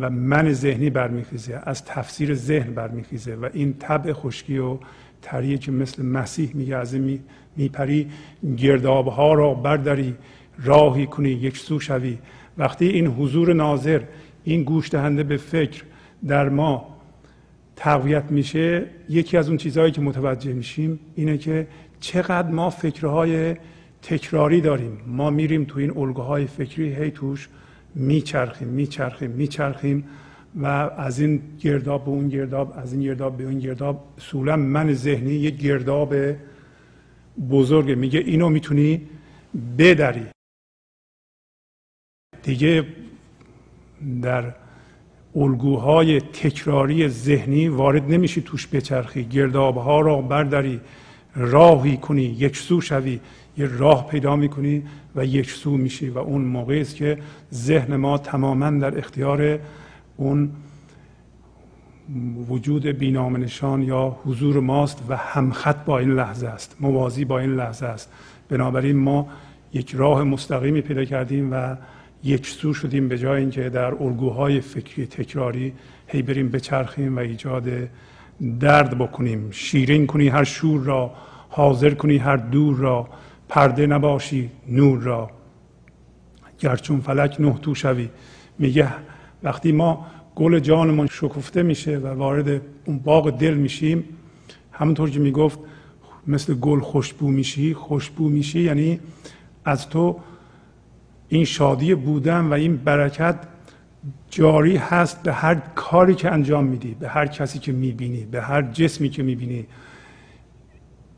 و من ذهنی برمیخیزه از تفسیر ذهن برمیخیزه و این طبع خشکی و تریه که مثل مسیح میگه از میپری گردابها را برداری راهی کنی یک سو شوی. وقتی این حضور ناظر این گوش دهنده به فکر در ما تقویت میشه یکی از اون چیزهایی که متوجه میشیم اینه که چقدر ما فکرهای تکراری داریم. ما میریم تو این الگوهای فکری هی توش میچرخیم میچرخیم میچرخیم و از این گرداب به اون گرداب از این گرداب به اون گرداب. اصولا من ذهنی یه گرداب بزرگه. میگه اینو می‌تونی بدری. دیگه در الگوهای تکراری ذهنی وارد نمیشی توش بچرخی. گردابها را برداری راهی کنی یک سو شوی. یه راه پیدا می‌کنی و یک سو میشی و اون موقعی است که ذهن ما تماما در اختیار اون وجود بینام نشان یا حضور ماست و همخط با این لحظه است موازی با این لحظه است. بنابراین ما یک راه مستقیمی پیدا کردیم و یک سو شدیم به جای اینکه در الگوهای فکری تکراری هی بریم بچرخیم و ایجاد درد بکنیم. شیرین کنی هر شور را حاضر کنی هر دور را. پرده نباشی نور را. گرچون فلک نه تو شوی. میگه وقتی ما گل جانمون شکفته میشه و وارد اون باغ دل میشیم همونطور که می‌گفت مثل گل خوشبو میشی. خوشبو میشی یعنی از تو این شادی بودن و این برکت جاری هست به هر کاری که انجام میدی به هر کسی که می‌بینی به هر جسمی که می‌بینی.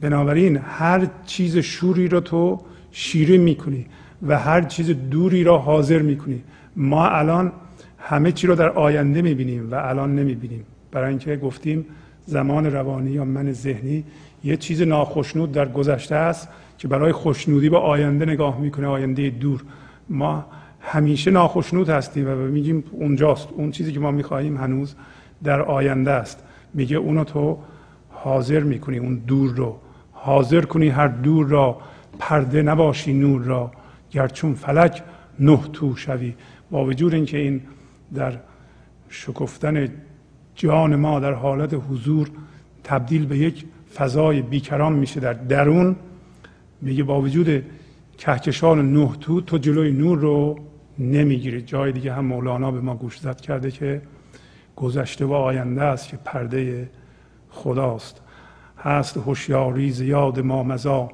بنابراین هر چیز شوری را تو شیرین می‌کنی و هر چیز دوری را حاضر می‌کنی. ما الان همه چی رو در آینده می‌بینیم و الان نمی‌بینیم. برای اینکه گفتیم زمان روانی یا من ذهنی یه چیز ناخشنود در گذشته است که برای خوشنودی به آینده نگاه می‌کنه آینده دور. ما همیشه ناخشنود هستیم و میگیم اونجاست اون چیزی که ما می‌خواهیم هنوز در آینده است. میگه اونو تو حاضر می‌کنی اون دور رو. حاضر کنی هر دور را پرده نباشی نور را گرچون فلک نه تو شوی. با وجود اینکه این در شکفتن جان ما در حالت حضور تبدیل به یک فضای بیکران میشه در درون میگه با وجود کهکشان نه تو تو جلوی نور رو نمی‌گیری. جای دیگه هم مولانا به ما گوش زد کرده که گذشته و آینده است که پرده خداست. هست هوشیاری زیاد ما مزا.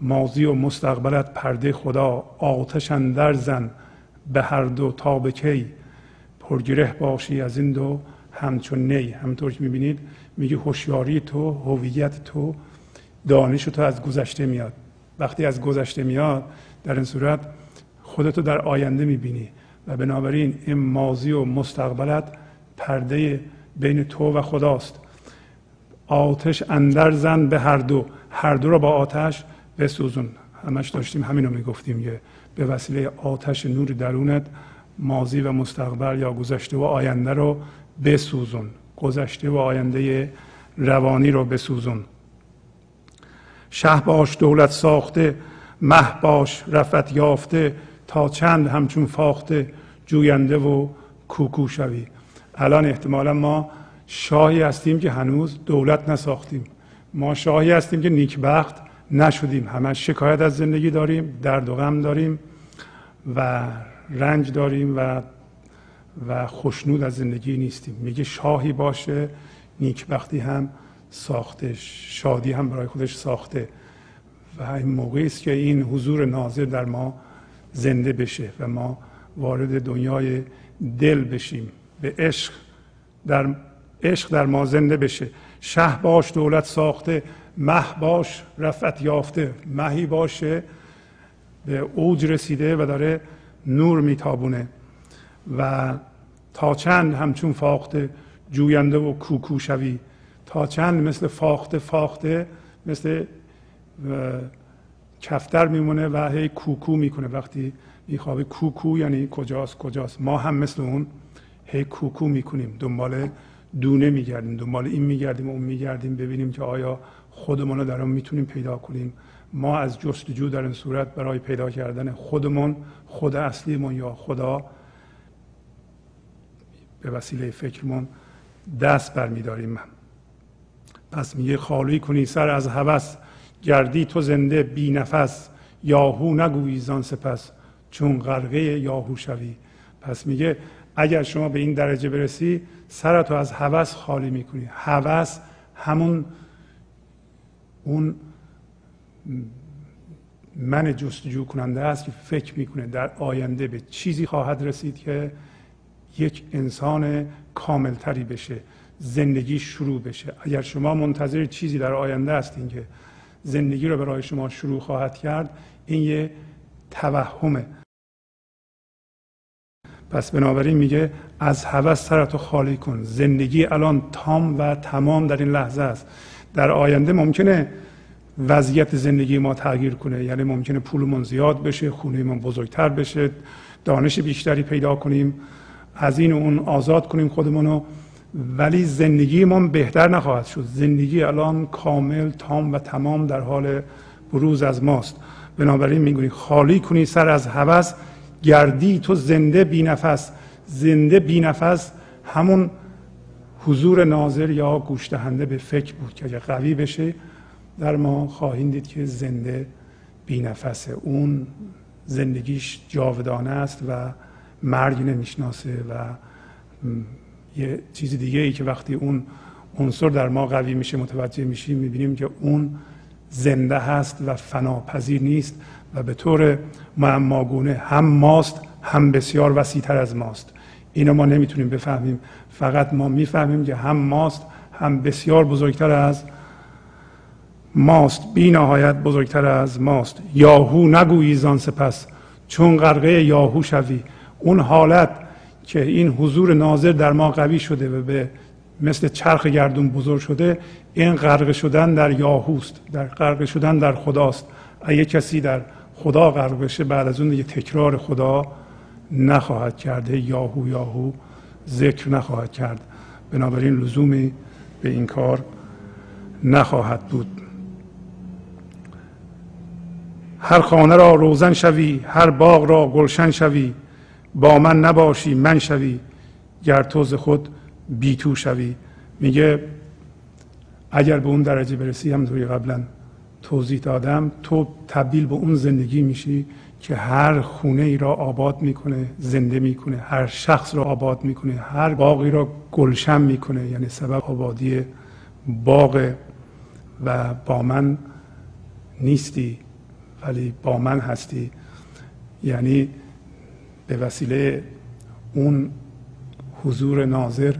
ماضی و مستقبلت پرده خدا. آتش اندر زن به هر دو تا به کی. پرگره باشی از این دو همچون نی. همطور که می‌بینید میگه هوشیاری تو هویت تو دانش تو از گذشته میاد. وقتی از گذشته میاد در این صورت خودتو در آینده می‌بینی. و بنابراین این ماضی و مستقبلت پرده بین تو و خداست. آتش اندر زن به هر دو. هر دو رو با آتش بسوزون. همش داشتیم همینو می‌گفتیم که به وسیله آتش نور درونت ماضی و مستقبل یا گذشته و آینده رو بسوزون. گذشته و آینده روانی رو بسوزون. شه باش دولت ساخته مه باش رفت یافته تا چند همچون فاخته جوینده و کوکو شوی. الان احتمالا ما شاهی هستیم که هنوز دولت نساختیم. ما شاهی هستیم که نیکبخت نشدیم. همه شکایت از زندگی داریم درد و غم داریم و رنج داریم و و خوشنود از زندگی نیستیم. میگه شاهی باشه نیکبختی هم ساخته شادی هم برای خودش ساخته. و این موقعی است که این حضور ناظر در ما زنده بشه و ما وارد دنیای دل بشیم. به عشق در عشق در ما زنده بشه. شه باش دولت ساخته. مه باش رفت یافته. مهی باشه. به اوج رسیده و داره نور میتابونه. و تا چند همچون فاخته جوینده و کوکو شوی تا چند مثل فاخته فاخته مثل کفتر میمونه و هی کوکو می‌کنه. وقتی میخوابه کوکو یعنی کجاست کجاست؟ ما هم مثل اون هی کوکو می‌کنیم. دنبال دونه میگردیم دنبال این میگردیم اون میگردیم ببینیم که آیا خودمون رو در اون می‌تونیم پیدا کنیم. ما از جستجو در این صورت برای پیدا کردن خودمون خود اصلیمون یا خدا به وسیله فکرمون دست برمیداریم. پس میگه خالی کنی سر از هوس گردی تو زنده بی نفس. یاهو نگویی زان سپس چون غرقه یاهو شوی. پس میگه اگر شما به این درجه برسی سرتو از هوس خالی می‌کنی. هوس همون اون من جستجو کننده است که فکر می‌کنه در آینده به چیزی خواهد رسید که یک انسان کاملتری بشه زندگی شروع بشه. اگر شما منتظر چیزی در آینده هستین که زندگی رو برای شما شروع خواهد کرد این یه توهمه. پس بنابراین میگه از هوس سرتو خالی کن. زندگی الان تام و تمام در این لحظه است. در آینده ممکنه وضعیت زندگی ما تغییر کنه. یعنی ممکنه پولمون زیاد بشه خونهمون بزرگتر بشه دانش بیشتری پیدا کنیم از این اون آزاد کنیم خودمونو. ولی زندگی ما بهتر نخواهد شد. زندگی الان کامل تام و تمام در حال بروز از ماست. بنابراین می‌گوییم خالی کنی سر از هوس. گردی تو زنده بی نفس زنده بی نفس همون حضور ناظر یا گوش دهنده به فکر بود که اگر قوی بشه در ما خواهیم دید که زنده بی نفسه اون زندگیش جاودانه است و مرگ نمی‌شناسه و یه چیز دیگه ای که وقتی اون عنصر در ما قوی میشه متوجه میشیم می‌بینیم که اون زنده هست و فناپذیر نیست. و به طور معماگونه هم ماست هم بسیار وسیعتر از ماست. اینو ما نمی‌تونیم بفهمیم. فقط ما می‌فهمیم که هم ماست هم بسیار بزرگتر از ماست. بی نهایت بزرگتر از ماست. یاهو نگویی زان سپس چون غرقه یاهو شوی. اون حالت که این حضور ناظر در ما قوی شده و به مثل چرخ گردون بزرگ شده این غرق شدن در یاهوست در غرق شدن در خداست. اگه کسی در خدا غرق بشه بعد از اون دیگه تکرار خدا نخواهد کرده یاهو یاهو ذکر نخواهد کرد. بنابراین لزومی به این کار نخواهد بود. هر خانه را روزن شوی هر باغ را گلشن شوی با من نباشی من شوی گر تو خود بی تو شوی. میگه اگر به اون درجه برسی هم توی قبلا توضیح دادم تو تبدیل به اون زندگی میشی که هر خونه ای را آباد می‌کنه زنده می‌کنه هر شخص را آباد می‌کنه هر باقی را گلشن می‌کنه. یعنی سبب آبادی باغ و با من نیستی ولی با من هستی. یعنی به وسیله اون حضور ناظر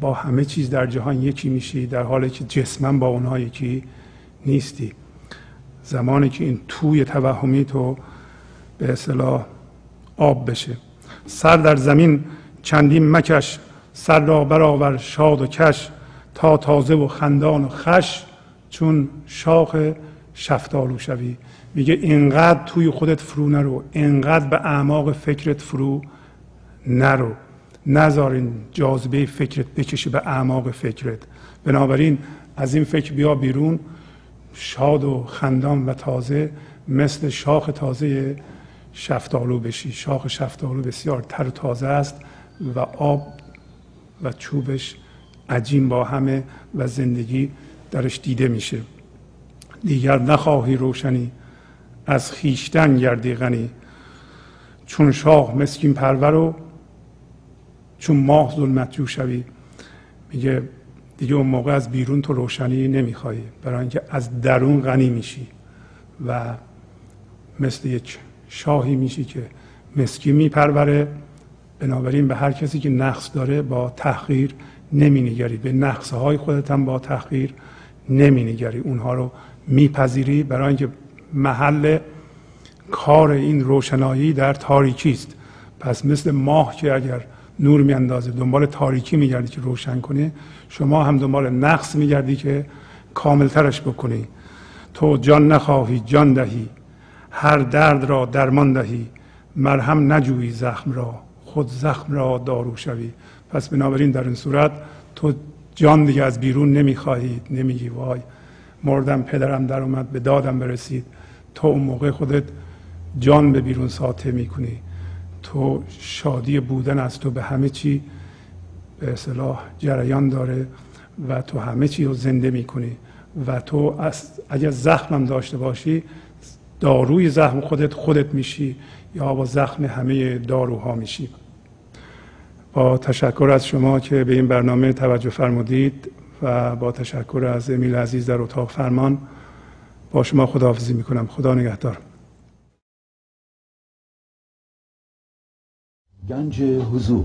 با همه چیز در جهان یکی میشی در حالی که جسمن با اونها یکی نیستی. زمانی که این توی توهمی تو به اصطلاح آب بشه. سر در زمین چندین مکش سر را برآور شاد و کش تا تازه و خندان و خش چون شاخ شفتالو شوی. میگه اینقدر توی خودت فرو نرو اینقدر به اعماق فکرت فرو نرو. نذار این جاذبه فکرت بکشه به اعماق فکرت. بنابراین از این فکر بیا بیرون. شاد و خندان و تازه مثل شاخ تازه شفتالو بشی. شاخ شفتالو بسیار تر و تازه است و آب و چوبش عجین با همه و زندگی درش دیده میشه. دیگر نخواهی روشنی از خیشتن گردی غنی. چون شاه مسکین پرور و چون ماه ظلمت جو شوی. میگه دیگه اون موقع از بیرون تو روشنی نمیخوایی برای اینکه از درون غنی میشی و مثل یک شاهی میشی که مسکین میپروره. بنابراین به هر کسی که نقص داره با تحقیر نمینگری. به نقص های خودت هم با تحقیر نمینگری. اونها رو میپذیری برای اینکه محل کار این روشنایی در تاریکی است. پس مثل ماه که اگر نور میاندازه دنبال تاریکی میگردی که روشن کنه شما هم دنبال نقص میگردی که کاملترش بکنی. تو جان نخواهی جان دهی. هر درد را درمان دهی. مرهم نجویی زخم را. خود زخم را دارو شوی. پس بنابراین در این صورت تو جان دیگه از بیرون نمی‌خواهی. نمیگی وای مردم پدرم در اومد به دادم برسید. تو اون موقع خودت جان به بیرون ساطع می‌کنی. تو شادی بودن از تو به همه چی به اصلاح جریان داره و تو همه چی رو زنده می‌کنی و تو اگر زخمم داشته باشی داروی زخم خودت خودت میشی یا با زخم همه داروها میشی. با تشکر از شما که به این برنامه توجه فرمودید و با تشکر از امیل عزیز در اتاق فرمان با شما خداحافظی می‌کنم. خدا نگهدار. گنج حضور